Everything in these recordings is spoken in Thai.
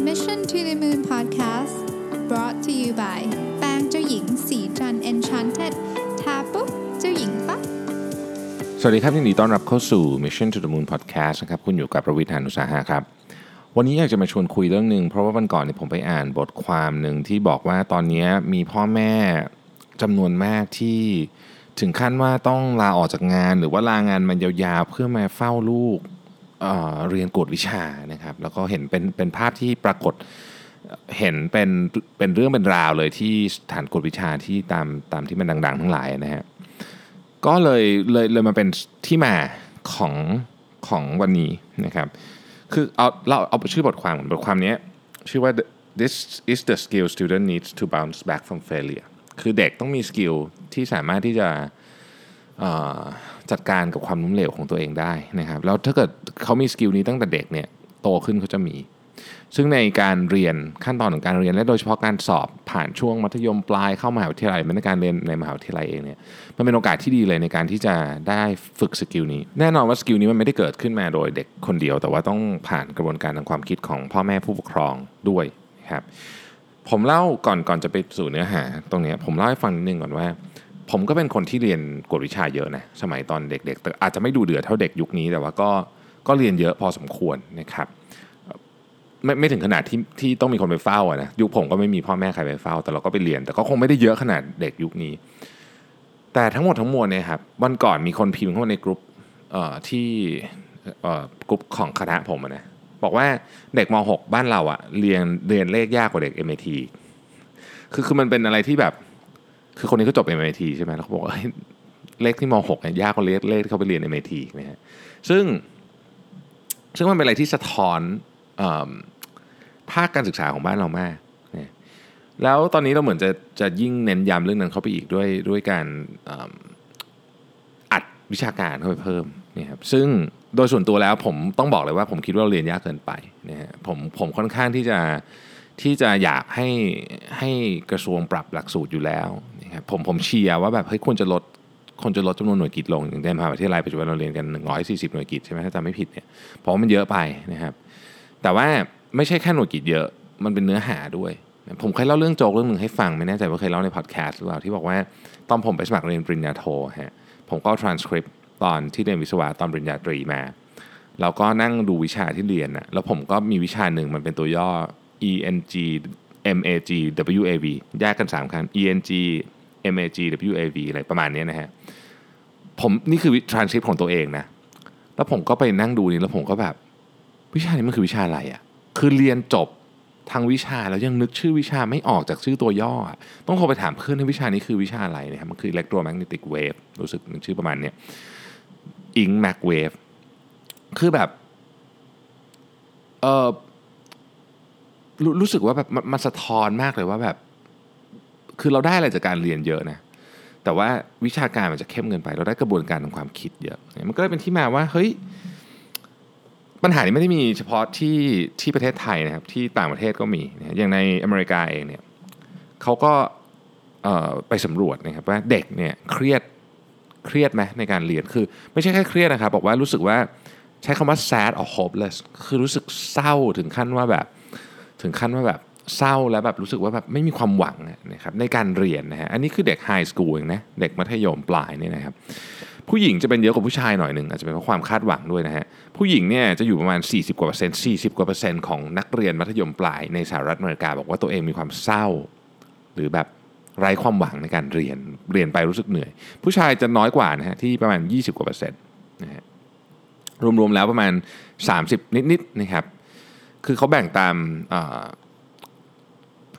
Mission to the Moon Podcast brought to you by แปรงเจ้าหญิงสีจัน Enchanted ทาปุ๊บเจ้าหญิงปั๊บสวัสดีครับยินดีต้อนรับเข้าสู่ Mission to the Moon Podcast นะครับคุณอยู่กับประวิทยานุสาหะครับ วันนี้อยากจะมาชวนคุยเรื่องหนึ่งเพราะว่าวันก่อนเนี่ยผมไปอ่านบทความหนึ่งที่บอกว่าตอนนี้มีพ่อแม่จำนวนมากที่ถึงขั้นว่าต้องลาออกจากงาน หรือว่าลางานมันยาวๆเพื่อมาเฝ้าลูก เรียนกวดวิชานะครับ แล้วก็เห็นเป็นเป็นภาพที่ปรากฏเห็นเป็นเป็นเรื่องเป็นราวเลยที่สถานกวดวิชาที่ตามตามที่มันดัง ๆ ทั้งหลายนะฮะก็เลยเลยเลยมาเป็นที่มาของของวันนี้นะครับ คือเอาเราเอาชื่อบทความก่อนบทความนี้ชื่อว่า this is the skill student needs to bounce back from failure คือเด็กต้องมีสกิลที่สามารถที่จะ จัดการกับความล้มเหลวของตัวเองได้นะครับแล้วถ้าเกิดเขามี skill นี้ตั้งแต่เด็กเนี่ยโตขึ้นเขาจะมี ซึ่งในการเรียนขั้นตอนของการเรียนและโดยเฉพาะการสอบผ่านช่วงมัธยมปลายเข้ามหาวิทยาลัยแม้แต่การเรียนในมหาวิทยาลัยเองเนี่ยมันเป็นโอกาสที่ดีเลยในการที่จะได้ฝึก skill นี้ แน่นอนว่า skill นี้มันไม่ได้เกิดขึ้นมาโดยเด็กคนเดียว แต่ว่าต้องผ่านกระบวนการทางความคิดของพ่อแม่ผู้ปกครองด้วยนะครับผมเล่าก่อนก่อนจะไปสู่เนื้อหาตรงนี้ผมเล่าให้ฟังนิดนึงก่อนว่า ผมก็เป็นคนที่เรียนกวดวิชาเยอะนะสมัยตอนเด็กๆแต่อาจจะไม่ดูเดือดเท่าเด็กยุคนี้แต่ว่าก็ก็เรียนเยอะพอสมควรนะครับไม่ไม่ถึงขนาดที่ที่ต้องมีคนไปเฝ้าอะนะยุคผมก็ไม่มีพ่อแม่ใครไปเฝ้า แต่เราก็ไปเรียน แต่ก็คงไม่ได้เยอะขนาดเด็กยุคนี้ แต่ทั้งหมดทั้งมวลเนี่ยครับวันก่อนมีคนพิมพ์เข้ามาในกลุ่มที่กลุ่มของคณะผมะนะบอกว่าเด็กม .6 บ้านเราอะเรียนเรียนเลขยากกว่าเด็ก MIT คือคือมันเป็นอะไรที่แบบ คือคนนี้ก็จบ MIT ใช่ไหมแล้วเขาบอกว่าเลขที่ม .6 เนี่ยยากกว่าเลขเลขที่เขาไปเรียน MIT นะฮะซึ่งซึ่งมันเป็นอะไรที่สะท้อนภาคการศึกษาของบ้านเรามากนะแล้วตอนนี้เราเหมือนจะจะยิ่งเน้นย้ำเรื่องนั้นเข้าไปอีกด้วยด้วยการอ,อัดวิชาการเข้าไปเพิ่มเนี่ยครับซึ่งโดยส่วนตัวแล้วผมต้องบอกเลยว่าผมคิดว่าเราเรียนยากเกินไปนะฮะผมผมค่อนข้างที่จะ ที่จะอยากให้ให้กระทรวงปรับหลักสูตรอยู่แล้วนะครับผมผมเชียร์ว่าแบบเฮ้ยควรจะลดควรจะลดจำนวนหน่วยกิจลงอย่างในมหาวิทยาลัยปัจจุบันเราเรียนกัน 140 หน่วยกิจใช่ไหมถ้าจำไม่ผิดเนี่ยเพราะว่ามันเยอะไปนะครับ แต่ว่าไม่ใช่แค่หน่วยกิจเยอะมันเป็นเนื้อหาด้วย ผมเคยเล่าเรื่องโจกเรื่องหนึ่งให้ฟัง ไม่แน่ใจว่าเคยเล่าในพอดแคสต์หรือเปล่าที่บอกว่าตอนผมไปสมัครเรียนปริญญาโทฮะผมก็ทรานสคริปต์ตอนที่เรียนวิศวะตอนปริญญาตรีมา เราก็นั่งดูวิชาที่เรียนนะแล้วผมก็มีวิชาหนึ่งมันเป็นตัวย่อ ENG MAG WAV แยกกัน 3คำ ENG MAG WAV อะไรประมาณนี้นะฮะผมนี่คือทรานสคริปต์ของตัวเองนะ แล้วผมก็ไปนั่งดูนี่แล้วผมก็แบบ วิชานี้มันคือวิชาอะไรอะ่ะ คือเรียนจบทางวิชาแล้วยังนึกชื่อวิชาไม่ออกจากชื่อตัวย่ออต้องโทรไปถามเพื่อนให้วิชานี้คือวิชาอะไรนะครับมันคือ electromagnetic wave รู้สึกมันชื่อประมาณเนี้ย ink mag wave คือแบบเออ รรู้สึกว่าแบบมันสะท้อนมากเลยว่าแบบ คือเราได้อะไรจากการเรียนเยอะนะแต่ว่าวิชาการมันจะเข้มเกินไป เราได้กระบวนการทางความคิดเยอะ มันก็เลยเป็นที่มาว่าเฮ้ยปัญหานี้ไม่ได้มีเฉพาะที่ที่ประเทศไทยนะครับที่ต่างประเทศก็มีอย่างในอเมริกาเองเนี่ยเขาก็ไปสำรวจนะครับว่าเด็กเนี่ยเครียดเครียดไหมในการเรียนคือ ไม่ใช่แค่เครียดนะครับบอกว่ารู้สึกว่าใช้คำว่า sad or hopeless คือรู้สึกเศร้าถึงขั้นว่าแบบ ถึงขั้นว่าแบบเศร้าแล้วแบบรู้สึกว่าแบบไม่มีความหวังนะครับในการเรียนนะฮะอันนี้คือเด็กไฮสคูลเองนะเด็กมัธยมปลายเนี่ยนะครับผู้หญิงจะเป็นเยอะกว่าผู้ชายหน่อยหนึ่งอาจจะเป็นเพราะความคาดหวังด้วยนะฮะผู้หญิงเนี่ยจะอยู่ประมาณ 40 กว่าเปอร์เซ็นต์40 กว่าเปอร์เซ็นต์ของนักเรียนมัธยมปลายในสหรัฐอเมริกา บอกว่าตัวเองมีความเศร้า หรือแบบไร้ความหวังในการเรียนเรียนไปรู้สึกเหนื่อย ผู้ชายจะน้อยกว่านะฮะที่ประมาณ 20 กว่าเปอร์เซ็นต์นะฮะรวมๆแล้วประมาณ 30 นิดๆนะครับ คือเขาแบ่งตาม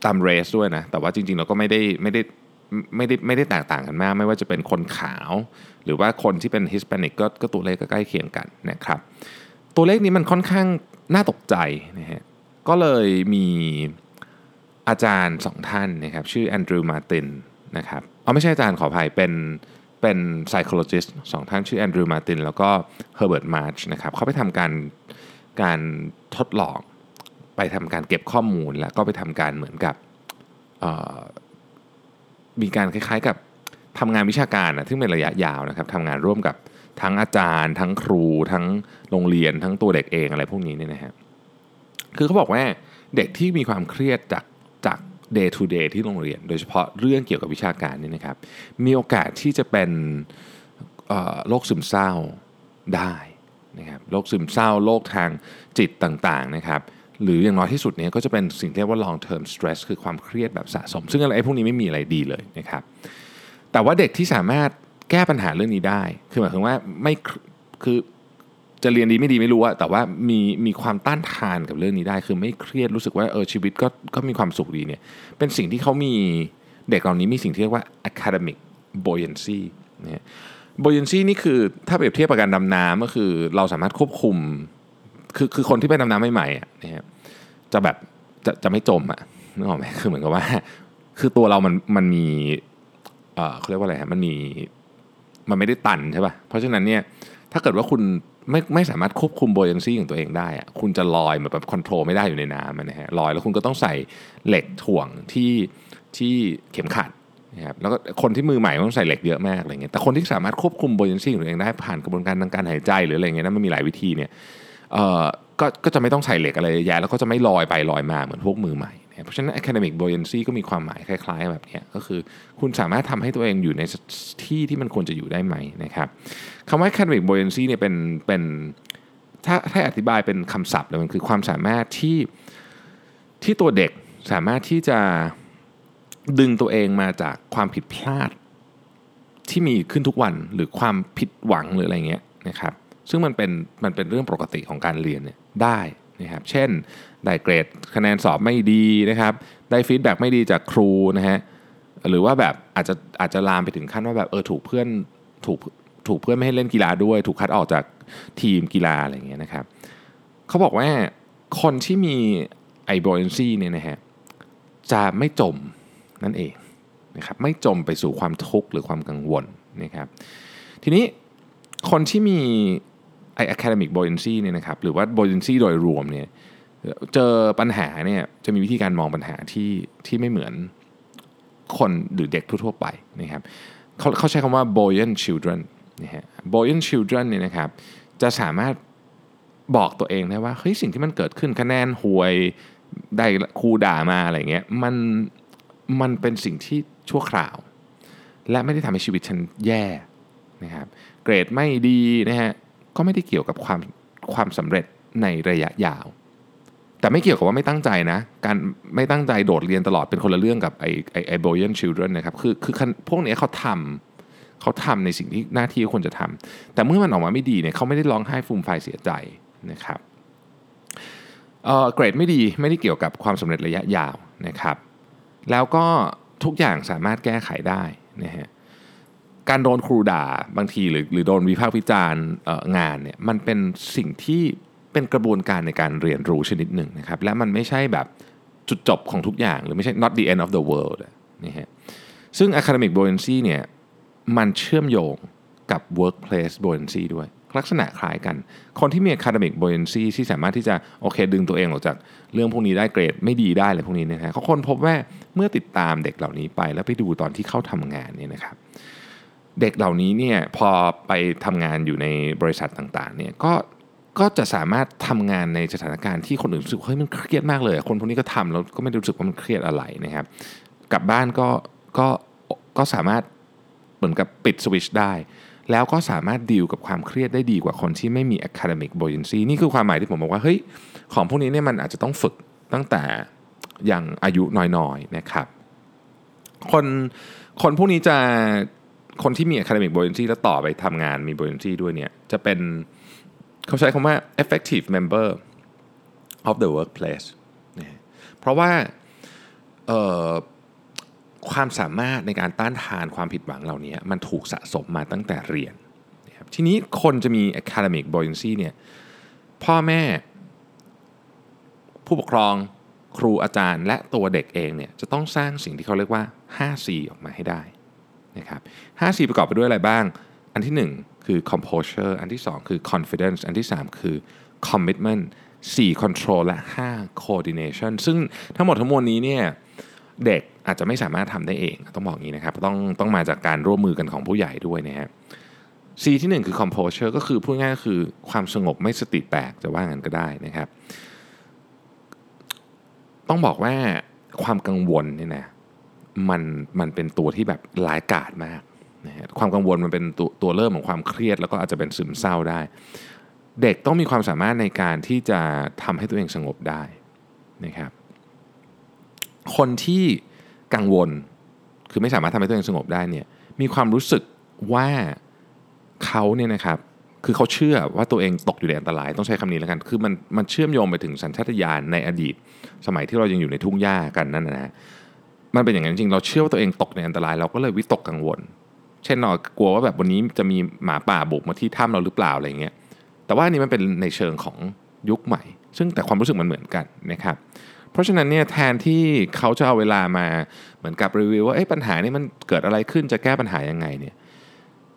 ตามเรสด้วยนะ แต่ว่าจริงๆเราก็ไม่ได้ไม่ได้ไม่ได้ไม่ได้แตกต่างกันมาก ไม่ว่าจะเป็นคนขาว หรือว่าคนที่เป็น Hispanic ก็ก็ตัวเลขก็ใกล้เคียงกันนะครับ ตัวเลขนี้มันค่อนข้างน่าตกใจนะฮะก็เลยมีอาจารย์สองท่านนะครับชื่อ Andrew Martin นะครับเอาไม่ใช่อาจารย์ขออภัยเป็นเป็น psychologist สองท่านชื่อ Andrew Martin แล้วก็ Herbert Marsh นะครับเขาไปทำการการทดลอง ไปทำการเก็บข้อมูลแล้วก็ไปทำการเหมือนกับมีการคล้ายๆกับทำงานวิชาการนะซึ่งเป็นระยะยาวนะครับทำงานร่วมกับทั้งอาจารย์ ทั้งครู ทั้งโรงเรียน ทั้งตัวเด็กเองอะไรพวกนี้เนี่ยนะฮะคือเขาบอกว่าเด็กที่มีความเครียดจากจาก day to day ที่โรงเรียน โดยเฉพาะเรื่องเกี่ยวกับวิชาการนี่นะครับ มีโอกาสที่จะเป็นโรคซึมเศร้าได้นะครับโรคซึมเศร้าโรคทางจิตต่างๆนะครับ หรืออย่างน้อยที่สุดเนี่ยก็จะเป็นสิ่งที่เรียกว่า long term stress คือความเครียดแบบสะสม ซึ่งอะไรพวกนี้ไม่มีอะไรดีเลยนะครับแต่ว่าเด็กที่สามารถแก้ปัญหาเรื่องนี้ได้ คือหมายถึงว่าไม่คือจะเรียนดีไม่ดีไม่รู้อะแต่ว่ามีมีความต้านทานกับเรื่องนี้ได้ คือไม่เครียดรู้สึกว่าเออชีวิตก็ก็มีความสุขดีเนี่ยเป็นสิ่งที่เขามีเด็กเหล่านี้มีสิ่งที่เรียกว่า academic buoyancy นะ buoyancy นี่คือถ้าเปรียบเทียบกับการดำน้ำก็คือเราสามารถควบคุม คือคือคนที่ไปดำน้ำใหม่ๆอะนะฮะจะแบบจะจะไม่จมอะนึกออกไหมคือเหมือนกับว่า คือตัวเรามันมันมีเออเขาเรียกว่าอะไรฮะมันมีมันไม่ได้ตันใช่ป่ะเพราะฉะนั้นเนี่ยถ้าเกิดว่าคุณไม่ไม่สามารถควบคุมโบยังซี่ของตัวเองได้อะคุณจะลอยแบบคอนโทรลไม่ได้อยู่ในน้ำนะฮะลอยแล้วคุณก็ต้องใส่เหล็กถ่วงที่ที่เข็มขัดนะครับแล้วก็คนที่มือใหม่ต้องใส่เหล็กเยอะมากอะไรเงี้ยแต่คนที่สามารถควบคุมโบยังซี่ของตัวเองได้ผ่านกระบวนการทางการหายใจหรืออะไรเงี้ยนะมันมีหลายวิธีเนี่ย ก็ก็จะไม่ต้องใส่เหล็กอะไรเยอะแยะแล้วก็จะไม่ลอยไปลอยมาเหมือนพวกมือใหม่เพราะฉะนั้น academic buoyancy ก็มีความหมายคล้าย ๆ แบบนี้ก็คือคุณสามารถทำให้ตัวเองอยู่ในที่ที่มันควรจะอยู่ได้ไหมนะครับคำว่า academic buoyancy เนี่ยเป็นเป็นถ้าถ้าอธิบายเป็นคำศัพท์เลยมันคือความสามารถที่ที่ตัวเด็กสามารถที่จะดึงตัวเองมาจากความผิดพลาดที่มีขึ้นทุกวันหรือความผิดหวังหรืออะไรเงี้ยนะครับ ซึ่งมันเป็นมันเป็นเรื่องปกติของการเรียนเนี่ยได้นะครับเช่นได้เกรดคะแนนสอบไม่ดีนะครับได้ฟีดแบ็กไม่ดีจากครูนะฮะหรือว่าแบบอาจจะอาจจะลามไปถึงขั้นว่าแบบเออถูกเพื่อนถูกถูกเพื่อนไม่ให้เล่นกีฬาด้วย ถูกคัดออกจากทีมกีฬาอะไรเงี้ยนะครับเขาบอกว่าคนที่มีไอโบเอนซีเนี่ยนะฮะจะไม่จมนั่นเองนะครับไม่จมไปสู่ความทุกข์หรือความกังวลนะครับทีนี้คนที่มี ไอ academic buoyancy เนี่ยนะครับหรือว่า buoyancy โดยรวมเนี่ยเจอปัญหาเนี่ยจะมีวิธีการมองปัญหาที่ที่ไม่เหมือนคนหรือเด็กทั่วๆไปนะครับเขาเขาใช้คำว่า buoyant children นะฮะ buoyant children เนี่ยนะครับจะสามารถบอกตัวเองได้ว่าเฮ้ยสิ่งที่มันเกิดขึ้นคะแนนห่วยได้ครูด่ามาอะไรเงี้ยมันมันเป็นสิ่งที่ชั่วคราว และไม่ได้ทำให้ชีวิตฉันแย่นะครับเกรดไม่ดีนะฮะ ก็ไม่ได้เกี่ยวกับความความสำเร็จในระยะยาว แต่ไม่เกี่ยวกับว่าไม่ตั้งใจนะ การไม่ตั้งใจโดดเรียนตลอดเป็นคนละเรื่องกับไอ้ไอ้ไอ้ Boyan Children นะครับคือคือพวกนี้เขาทำเขาทำในสิ่งที่หน้าที่ควรจะทำแต่เมื่อมันออกมาไม่ดีเนี่ยเขาไม่ได้ร้องไห้ฟูมไฟเสียใจนะครับเออเกรดไม่ดีไม่ได้เกี่ยวกับความสำเร็จระยะยาวนะครับ แล้วก็ทุกอย่างสามารถแก้ไขได้นะฮะ การโดนครูด่าบางทีหรือหรือโดนวิพากษ์วิจารณ์งานเนี่ยมันเป็นสิ่งที่เป็นกระบวนการในการเรียนรู้ชนิดหนึ่งนะครับและมันไม่ใช่แบบจุดจบของทุกอย่าง หรือไม่ใช่ not the end of the world นี่ฮะซึ่ง academic buoyancy เนี่ยมันเชื่อมโยงกับ workplace buoyancy ด้วยลักษณะคล้ายกัน คนที่มี academic buoyancy ที่สามารถที่จะโอเคดึงตัวเองออกจากเรื่องพวกนี้ได้เกรดไม่ดีได้อะไรพวกนี้นะฮะเขาคนพบว่าเมื่อติดตามเด็กเหล่านี้ไป แล้วไปดูตอนที่เข้าทำงานเนี่ยนะครับ เด็กเหล่านี้เนี่ยพอไปทำงานอยู่ในบริษัทต่างๆเนี่ยก็ก็จะสามารถทำงานในสถานการณ์ที่คนอื่นรู้สึกเฮ้ยมันเครียดมากเลย คนพวกนี้ก็ทำแล้วก็ไม่รู้สึกว่ามันเครียดอะไรนะครับ กลับบ้านก็ก็ก็สามารถเหมือนกับปิดสวิชได้ แล้วก็สามารถดีลกับความเครียดได้ดีกว่าคนที่ไม่มี academic buoyancy นี่คือความหมายที่ผมบอกว่าเฮ้ยของพวกนี้เนี่ยมันอาจจะต้องฝึกตั้งแต่อย่างอายุน้อยๆนะครับ คนคนพวกนี้จะ คนที่มี academic buoyancy แล้วต่อไปทำงานมี buoyancy ด้วยเนี่ยจะเป็นเขาใช้คำว่า effective member of the workplace นะเพราะว่าความสามารถในการต้านทานความผิดหวังเหล่านี้มันถูกสะสมมาตั้งแต่เรียน ทีนี้คนจะมี academic buoyancy เนี่ยพ่อแม่ ผู้ปกครองครูอาจารย์ และตัวเด็กเองเนี่ยจะต้องสร้างสิ่งที่เขาเรียกว่า 5C ออกมาให้ได้ นะครับ 5C ประกอบไปด้วยอะไรบ้าง อันที่ 1 คือ composure อันที่ 2 คือ confidence อันที่ 3 คือ commitment 4 control และ 5 coordination ซึ่งทั้งหมดทั้งมวลนี้เนี่ยเด็กอาจจะไม่สามารถทำได้เอง ต้องบอกงี้นะครับ ต้องต้องมาจากการร่วมมือกันของผู้ใหญ่ด้วยนะฮะ C ที่ 1 คือ composure ก็คือพูดง่ายก็คือความสงบไม่สติแตกจะว่างั้นก็ได้นะครับ ต้องบอกว่าความกังวลเนี่ยนะ มันมันเป็นตัวที่แบบร้ายกาจมากนะฮะความกังวลมันเป็นตัวตัวเริ่มของความเครียด แล้วก็อาจจะเป็นซึมเศร้าได้ เด็กต้องมีความสามารถในการที่จะทำให้ตัวเองสงบได้นะครับ คนที่กังวลคือไม่สามารถทำให้ตัวเองสงบได้เนี่ยมีความรู้สึกว่าเขาเนี่ยนะครับคือเขาเชื่อว่าตัวเองตกอยู่ในอันตรายต้องใช้คำนี้แล้วกัน คือมันมันเชื่อมโยงไปถึงสัญชาตญาณในอดีต สมัยที่เรายังอยู่ในทุ่งหญ้ากันนั่นนะฮะ มันเป็นอย่างนั้นจริงเราเชื่อว่าตัวเองตกในอันตราย เราก็เลยวิตกกังวล เช่นเรากลัวว่าแบบวันนี้จะมีหมาป่าบุกมาที่ถ้ำเราหรือเปล่าอะไรเงี้ยแต่ว่าอันนี้มันเป็นในเชิงของยุคใหม่ ซึ่งแต่ความรู้สึกมันเหมือนกันนะครับเพราะฉะนั้นเนี่ยแทนที่เขาจะเอาเวลามาเหมือนกับรีวิวว่าเอ๊ะปัญหานี้มันเกิดอะไรขึ้นจะแก้ปัญหายังไงเนี่ย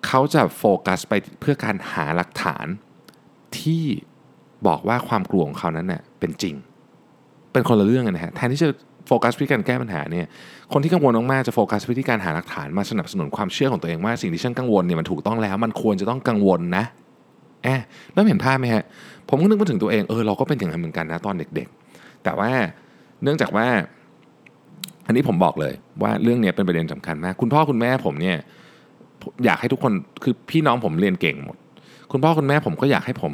เขาจะโฟกัสไปเพื่อการหาหลักฐานที่บอกว่าความกลัวของเขานั้นเน่ยเป็นจริง เป็นคนละเรื่องกันนะฮะแทนที่จะ โฟกัสไปที่การแก้ปัญหาเนี่ยคนที่กังวลมากๆจะโฟกัสไปที่การหาหลักฐานมาสนับสนุนความเชื่อของตัวเองว่าสิ่งที่ฉันกังวลเนี่ยมันถูกต้องแล้ว มันควรจะต้องกังวลนะแอบแล้วเห็นภาพไหมฮะผมก็นึกมาถึงตัวเองเออเราก็เป็นอย่างนั้นเหมือนกันนะตอนเด็กๆ แต่ว่าเนื่องจากว่า อันนี้ผมบอกเลยว่าเรื่องนี้เป็นประเด็นสำคัญมาก คุณพ่อคุณแม่ผมเนี่ยอยากให้ทุกคนคือพี่น้องผมเรียนเก่งหมด คุณพ่อคุณแม่ผมก็อยากให้ผม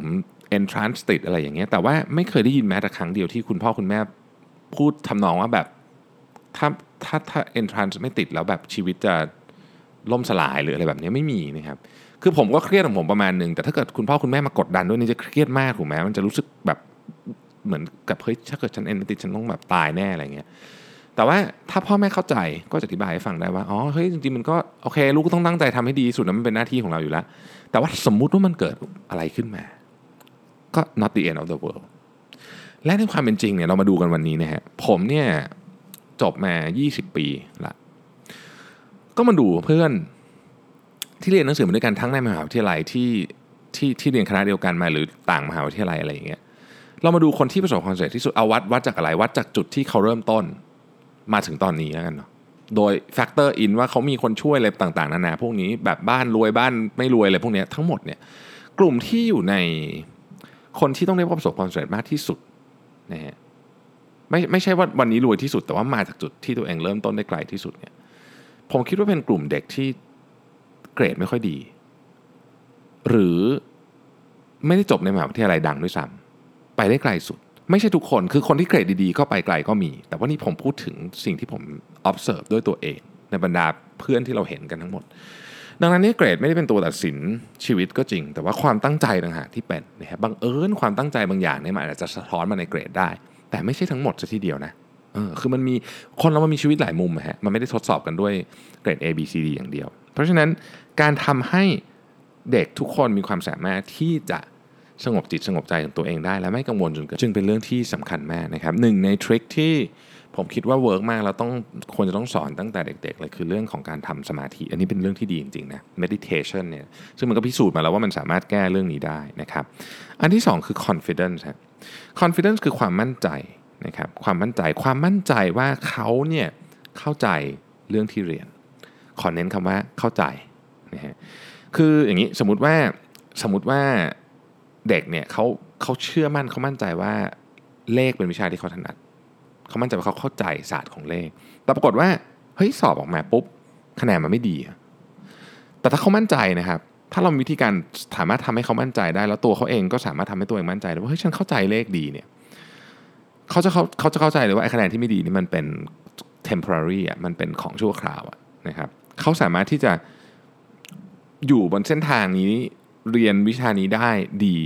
entrance ติดอะไรอย่างเงี้ยแต่ว่าไม่เคยได้ยินแม้แต่ครั้งเดียวที่คุณพ่อคุณแม่ พูดทำนองว่าแบบถ้าถ้าถ้า entrance ไม่ติดแล้วแบบชีวิตจะล่มสลายหรืออะไรแบบนี้ไม่มีนะครับคือผมก็เครียดของผมประมาณหนึ่งแต่ถ้าเกิดคุณพ่อคุณแม่มากดดันด้วยนี่จะเครียดมากถูกไหมมันจะรู้สึกแบบเหมือนกับเฮ้ยถ้าเกิดฉันเอนไม่ติดฉันต้องแบบตายแน่อะไรเงี้ยแต่ว่าถ้าพ่อแม่เข้าใจก็จะอธิบายให้ฟังได้ว่าอ๋อเฮ้ยจริงๆมันก็โอเค ลูกก็ต้องตั้งใจทำให้ดีสุดนะมันเป็นหน้าที่ของเราอยู่แล้ว แต่ว่าสมมุติว่ามันเกิดอะไรขึ้นมา ก็ not the end of the world และในความเป็นจริงเนี่ยเรามาดูกันวันนี้นะฮะผมเนี่ยจบมา 20 ปีละก็มาดูเพื่อนที่เรียนหนังสือมาด้วยกันทั้งในมหาวิทยาลัยที่ที่ที่เรียนคณะเดียวกันมาหรือต่างมหาวิทยาลัยอะไรอย่างเงี้ยเรามาดูคนที่ประสบความสำเร็จที่สุดเอาวัดวัดจากอะไรวัดจากจุดที่เขาเริ่มต้นมาถึงตอนนี้แล้วกันเนาะโดย factor in ว่าเขามีคนช่วยอะไรต่างๆนานาพวกนี้แบบบ้านรวยบ้านไม่รวยอะไรพวกนี้ทั้งหมดเนี่ยกลุ่มที่อยู่ในคนที่ต้องเรียกว่าประสบความสำเร็จมากที่สุด นะฮะไม่ไม่ใช่ว่าวันนี้รวยที่สุด แต่ว่ามาจากจุดที่ตัวเองเริ่มต้นได้ไกลที่สุดเนี่ยผมคิดว่าเป็นกลุ่มเด็กที่เกรดไม่ค่อยดี หรือไม่ได้จบในมหาวิทยาลัยดังด้วยซ้ำไปได้ไกลสุด ไม่ใช่ทุกคนคือคนที่เกรดดีๆ ก็ไปไกลก็มี แต่ว่านี่ผมพูดถึงสิ่งที่ผม observe ด้วยตัวเอง ในบรรดาเพื่อนที่เราเห็นกันทั้งหมด ดังนั้นนี่เกรดไม่ได้เป็นตัวตัดสินชีวิตก็จริง แต่ว่าความตั้งใจต่างหากที่เป็นนะครับบังเอิญความตั้งใจบางอย่างเนี่ยมันอาจจะสะท้อนมาในเกรดได้ แต่ไม่ใช่ทั้งหมดซะทีเดียวนะเออคือมันมีคนเรามันมีชีวิตหลายมุมอะฮะมันไม่ได้ทดสอบกันด้วยเกรด A B C D อย่างเดียว เพราะฉะนั้นการทำให้เด็กทุกคนมีความสามารถที่จะสงบจิตสงบใจของตัวเองได้ และไม่กังวลจนเกินจึงเป็นเรื่องที่สำคัญมากนะครับหนึ่งในทริคที่ ผมคิดว่า work มากแล้วต้องควรจะต้องสอนตั้งแต่เด็ก ๆ เลยคือเรื่องของการทำสมาธิ อันนี้เป็นเรื่องที่ดีจริงๆนะ meditation เนี่ยซึ่งมันก็พิสูจน์มาแล้วว่ามันสามารถแก้เรื่องนี้ได้นะครับ อันที่สองคือ confidence ฮะ confidence คือความมั่นใจนะครับความมั่นใจความมั่นใจว่าเขาเนี่ยเข้าใจเรื่องที่เรียน ขอเน้นคำว่าเข้าใจนะฮะคืออย่างนี้สมมติว่าสมมติว่าเด็กเนี่ยเขาเขาเชื่อมั่นเขามั่นใจว่าเลขเป็นวิชาที่เขาถนัด เขามั่นใจว่าเขาเข้าใจศาสตร์ของเลข แต่ปรากฏว่าเฮ้ยสอบออกมาปุ๊บคะแนนมันไม่ดี แต่ถ้าเขามั่นใจนะครับ ถ้าเรามีวิธีการสามารถทำให้เขามั่นใจได้ แล้วตัวเขาเองก็สามารถทำให้ตัวเองมั่นใจได้ว่าเฮ้ยฉันเข้าใจเลขดีเนี่ยเขาจะเขาเขาจะเข้าใจเลยว่าไอ้คะแนนที่ไม่ดีนี่มันเป็น temporary อะมันเป็นของชั่วคราวอะนะครับเขาสามารถที่จะอยู่บนเส้นทางนี้เรียนวิชานี้ได้ดี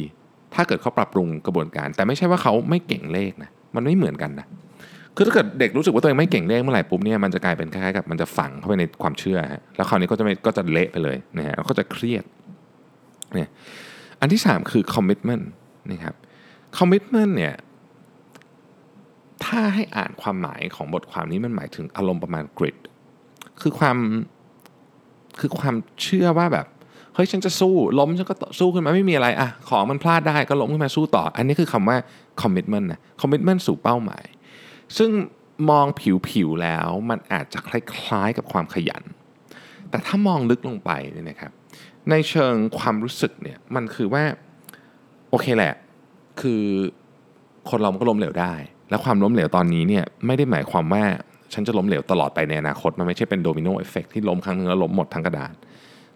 ถ้าเกิดเขาปรับปรุงกระบวนการ แต่ไม่ใช่ว่าเขาไม่เก่งเลขนะมันไม่เหมือนกันนะ คือถ้าเกิดเด็กรู้สึกว่าตัวเองไม่เก่งเลขเมื่อไหร่ปุ๊บเนี่ยมันจะกลายเป็นคล้ายๆกับมันจะฝังเข้าไปในความเชื่อฮะแล้วคราวนี้ก็จะไม่ก็จะเละไปเลยนะฮะแล้วก็จะเครียดเนี่ยอันที่สามคือ commitment นะครับ commitment เนี่ยถ้าให้อ่านความหมายของบทความนี้มันหมายถึงอารมณ์ประมาณ grit คือความคือความเชื่อว่าแบบเฮ้ยฉันจะสู้ล้มฉันก็สู้ขึ้นมาไม่มีอะไรอะของมันพลาดได้ก็ล้มขึ้นมาสู้ต่อ อันนี้คือคำว่า commitment นะ commitment สู่เป้าหมาย ซึ่งมองผิวๆแล้วมันอาจจะคล้ายๆกับความขยัน แต่ถ้ามองลึกลงไปเนี่ยนะครับ ในเชิงความรู้สึกเนี่ยมันคือว่าโอเคแหละ คือคนเราก็ล้มเหลวได้ และความล้มเหลวตอนนี้เนี่ยไม่ได้หมายความว่าฉันจะล้มเหลวตลอดไปในอนาคต มันไม่ใช่เป็น domino effect ที่ล้มครั้งนึงแล้วล้มหมดทั้งกระดาน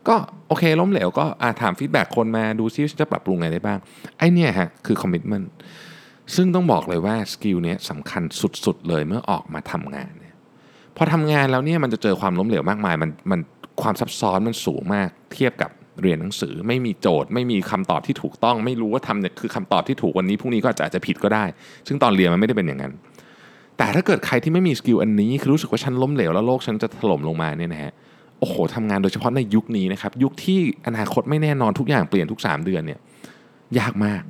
ก็โอเคล้มเหลวก็อาถาม feedback คนมาดูซิว่าจะปรับปรุงไงได้บ้าง ไอ้เนี่ยฮะคือ commitment ซึ่งต้องบอกเลยว่า skill นี้สำคัญสุดๆเลยเมื่อออกมาทำงานเนี่ยพอทำงานแล้วเนี่ยมันจะเจอความล้มเหลวมากมายมันมันความซับซ้อนมันสูงมาก เทียบกับเรียนหนังสือไม่มีโจทย์ ไม่มีคำตอบที่ถูกต้อง ไม่รู้ว่าทำเนี่ยคือคำตอบที่ถูกวันนี้พรุ่งนี้ก็อาจจะอาจจะผิดก็ได้ ซึ่งตอนเรียนมันไม่ได้เป็นอย่างนั้น แต่ถ้าเกิดใครที่ไม่มี skill อันนี้คือรู้สึกว่าฉันล้มเหลวแล้วโลกฉันจะถล่มลงมาเนี่ยนะฮะโอ้โหทำงานโดยเฉพาะในยุคนี้นะครับยุคที่อนาคตไม่แน่นอนทุกอย่างเปลี่ยนทุก 3 เดือนเนี่ยยากมาก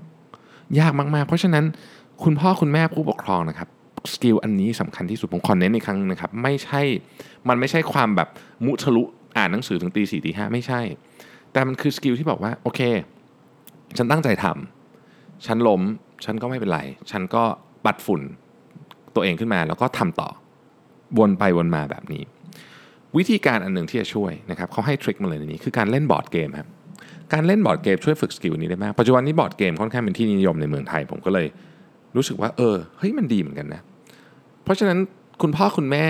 ยากมากๆ เพราะฉะนั้นคุณพ่อคุณแม่ผู้ปกครองนะครับ skill อันนี้สำคัญที่สุด ผมขอเน้นอีกครั้งนะครับ ไม่ใช่ มันไม่ใช่ความแบบมุทะลุอ่านหนังสือถึงตีสี่ตีห้าไม่ใช่ แต่มันคือ skill ที่บอกว่า โอเค ฉันตั้งใจทำฉันล้ม ฉันก็ไม่เป็นไร ฉันก็ปัดฝุ่นตัวเองขึ้นมา แล้วก็ทำต่อ วนไปวนมาแบบนี้ วิธีการอันหนึ่งที่จะช่วยนะครับเขาให้ trick มาเลยในนี้ คือการเล่นบอร์ดเกมครับ การเล่นบอร์ดเกมช่วยฝึก skill นี้ได้มาก ปัจจุบันนี้บอร์ดเกมค่อนข้างเป็นที่นิยมในเมืองไทย ผมก็เลยรู้สึกว่าเออเฮ้ยมันดีเหมือนกันนะ เพราะฉะนั้นคุณพ่อคุณแม่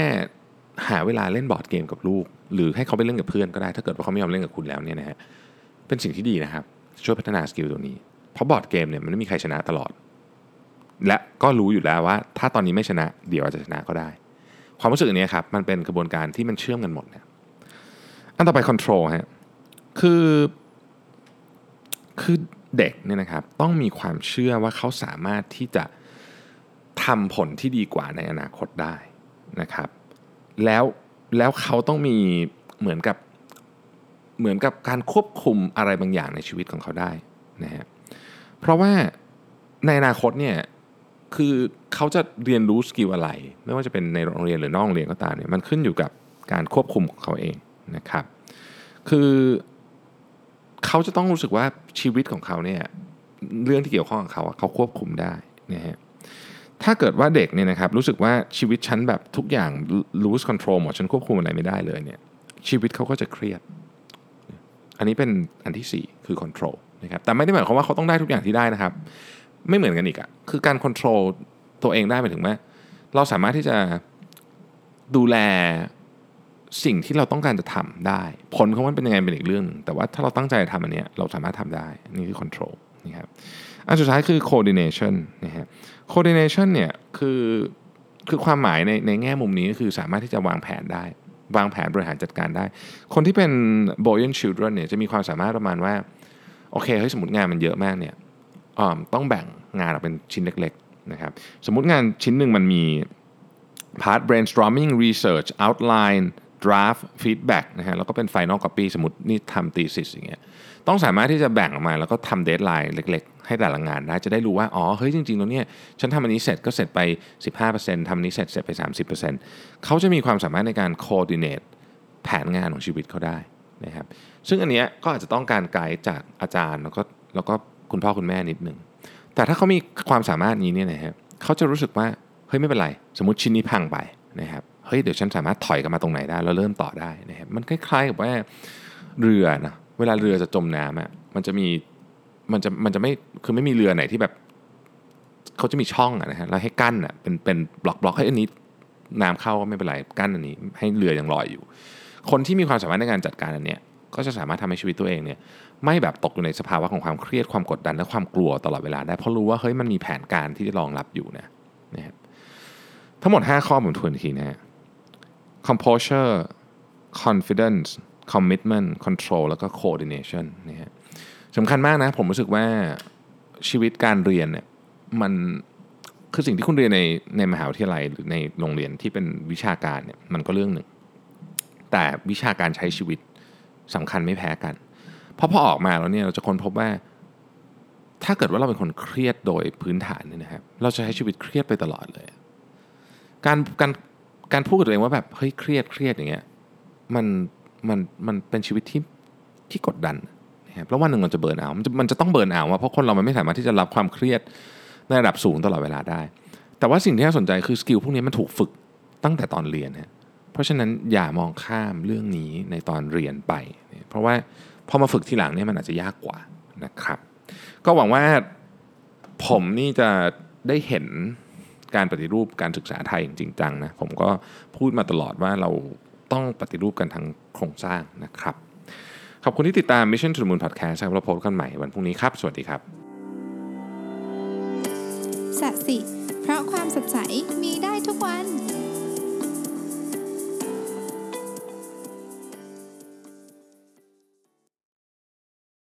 หาเวลาเล่นบอร์ดเกมกับลูก หรือให้เขาไปเล่นกับเพื่อนก็ได้ ถ้าเกิดว่าเขาไม่ยอมเล่นกับคุณแล้วเนี่ยนะฮะเป็นสิ่งที่ดีนะครับช่วยพัฒนา skill ตัวนี้ เพราะบอร์ดเกมเนี่ยมันไม่มีใครชนะตลอด และก็รู้อยู่แล้วว่า ถ้าตอนนี้ไม่ชนะ เดี๋ยวอาจจะชนะก็ได้ ความรู้สึกอันนี้ครับมันเป็นกระบวนการที่มันเชื่อมกันหมดเนี่ยอันต่อไป control ฮะคือ คือเด็กเนี่ยนะครับต้องมีความเชื่อว่าเขาสามารถที่จะทำผลที่ดีกว่าในอนาคตได้นะครับ แล้วแล้วเขาต้องมีเหมือนกับเหมือนกับการควบคุมอะไรบางอย่างในชีวิตของเขาได้นะฮะเพราะว่าในอนาคตเนี่ยคือเขาจะเรียนรู้สกิลอะไร ไม่ว่าจะเป็นในโรงเรียนหรือนอกโรงเรียนก็ตามเนี่ยมันขึ้นอยู่กับการควบคุมของเขาเองนะครับ คือ เขาจะต้องรู้สึกว่าชีวิตของเขาเนี่ยเรื่องที่เกี่ยวข้องกับเขาเขาควบคุมได้นะฮะถ้าเกิดว่าเด็กเนี่ยนะครับรู้สึกว่าชีวิตฉันแบบทุกอย่าง lose control หมดฉันควบคุมอะไรไม่ได้เลยเนี่ยชีวิตเขาก็จะเครียด อันนี้เป็นอันที่ 4 คือ control นะครับแต่ไม่ได้หมายความว่าเขาต้องได้ทุกอย่างที่ได้นะครับ ไม่เหมือนกันอีกอะคือการ control ตัวเองได้หมายถึงว่า เราสามารถที่จะดูแล สิ่งที่เราต้องการจะทำได้ ผลของมันเป็นยังไงเป็นอีกเรื่องแต่ว่าถ้าเราตั้งใจทำอันนี้เราสามารถทำได้นี่คือ control นะครับอันสุดท้ายคือ coordination นะฮะ coordination เนี่ยคือคือความหมายในในแง่มุมนี้ก็คือสามารถที่จะวางแผนได้ วางแผนบริหารจัดการได้ คนที่เป็น Boyan Children เนี่ยจะมีความสามารถประมาณว่า โอเคเฮ้ยสมมติงานมันเยอะมากเนี่ยต้องแบ่งงานออกเป็นชิ้นเล็กๆนะครับสมมติงานชิ้นหนึ่งมันมี part brainstorming research outline draft feedback นะฮะแล้วก็เป็น final copy สมมตินี่ทำ thesis อย่างเงี้ยต้องสามารถที่จะแบ่งออกมาแล้วก็ทำ deadline เล็ก ๆ ให้แต่ละงานได้จะได้รู้ว่า อ๋อ เฮ้ย จริงๆแล้วเนี่ยฉันทำอันนี้เสร็จก็เสร็จไป 15%ทำอันนี้เสร็จเสร็จไป 30%เขาจะมีความสามารถในการ coordinate แผนงานของชีวิตเขาได้นะครับซึ่งอันเนี้ยก็อาจจะต้องการไกด์จากอาจารย์แล้วก็แล้วก็คุณพ่อคุณแม่นิดหนึ่งแต่ถ้าเขามีความสามารถนี้เนี่ยนะฮะเขาจะรู้สึกว่าเฮ้ยไม่เป็นไร สมมติชิ้นนี้พังไปนะครับ เฮ้ยเดี๋ยวฉันสามารถถอยกลับมาตรงไหนได้แล้วเริ่มต่อได้นะครับมันคล้ายๆกับว่าเรือนะเวลาเรือจะจมน้ำอะมันจะมีมันจะมันจะไม่คือไม่มีเรือไหนที่แบบเขาจะมีช่องอะนะฮะแล้วให้กั้นอะเป็นเป็นบล็อกบล็อกให้อันนี้น้ำเข้าก็ไม่เป็นไรกั้นอันนี้ ให้เรือยังลอยอยู่ คนที่มีความสามารถในการจัดการอันเนี้ยก็จะสามารถทำให้ชีวิตตัวเองเนี่ยไม่แบบตกอยู่ในสภาวะของความเครียดความกดดันและความกลัวตลอดเวลาได้เพราะรู้ว่าเฮ้ยมันมีแผนการที่จะรองรับอยู่นะนะครับทั้งหมด 5 ข้อผมทวนทีนะฮะ composure confidence commitment control แล้วก็ coordination นะฮะสำคัญมากนะ ผมรู้สึกว่าชีวิตการเรียนเนี่ยมันคือสิ่งที่คุณเรียนในในมหาวิทยาลัยหรือในโรงเรียนที่เป็นวิชาการเนี่ยมันก็เรื่องหนึ่ง แต่วิชาการใช้ชีวิตสำคัญไม่แพ้กัน เพราะพอออกมาแล้วเนี่ยเราจะค้นพบว่า ถ้าเกิดว่าเราเป็นคนเครียดโดยพื้นฐานเนี่ยนะครับเราจะใช้ชีวิตเครียดไปตลอดเลย การการ การพูดกับตัวเองว่าแบบเฮ้ยเครียดเครียดอย่างเงี้ยมันมันมันเป็นชีวิตที่ที่กดดันนะครับแล้ววันหนึ่งมันจะ burn out มันจะมันจะต้อง burn out ว่าเพราะคนเรามันไม่สามารถที่จะรับความเครียดในระดับสูงตลอดเวลาได้ แต่ว่าสิ่งที่น่าสนใจคือ skill พวกนี้มันถูกฝึกตั้งแต่ตอนเรียนฮะเพราะฉะนั้นอย่ามองข้ามเรื่องนี้ในตอนเรียนไป เพราะว่าพอมาฝึกทีหลังเนี่ยมันอาจจะยากกว่านะครับ ก็หวังว่าผมนี่จะได้เห็น การปฏิรูปการศึกษาไทยอย่างจริงจังนะผมก็พูดมาตลอดว่าเราต้องปฏิรูปกันทั้งโครงสร้างนะครับ ขอบคุณที่ติดตาม Mission to the Moon Podcast ครับเราพบกันใหม่วันพรุ่งนี้ครับ สวัสดีครับสัสิเพราะความสดใสมีได้ทุกวัน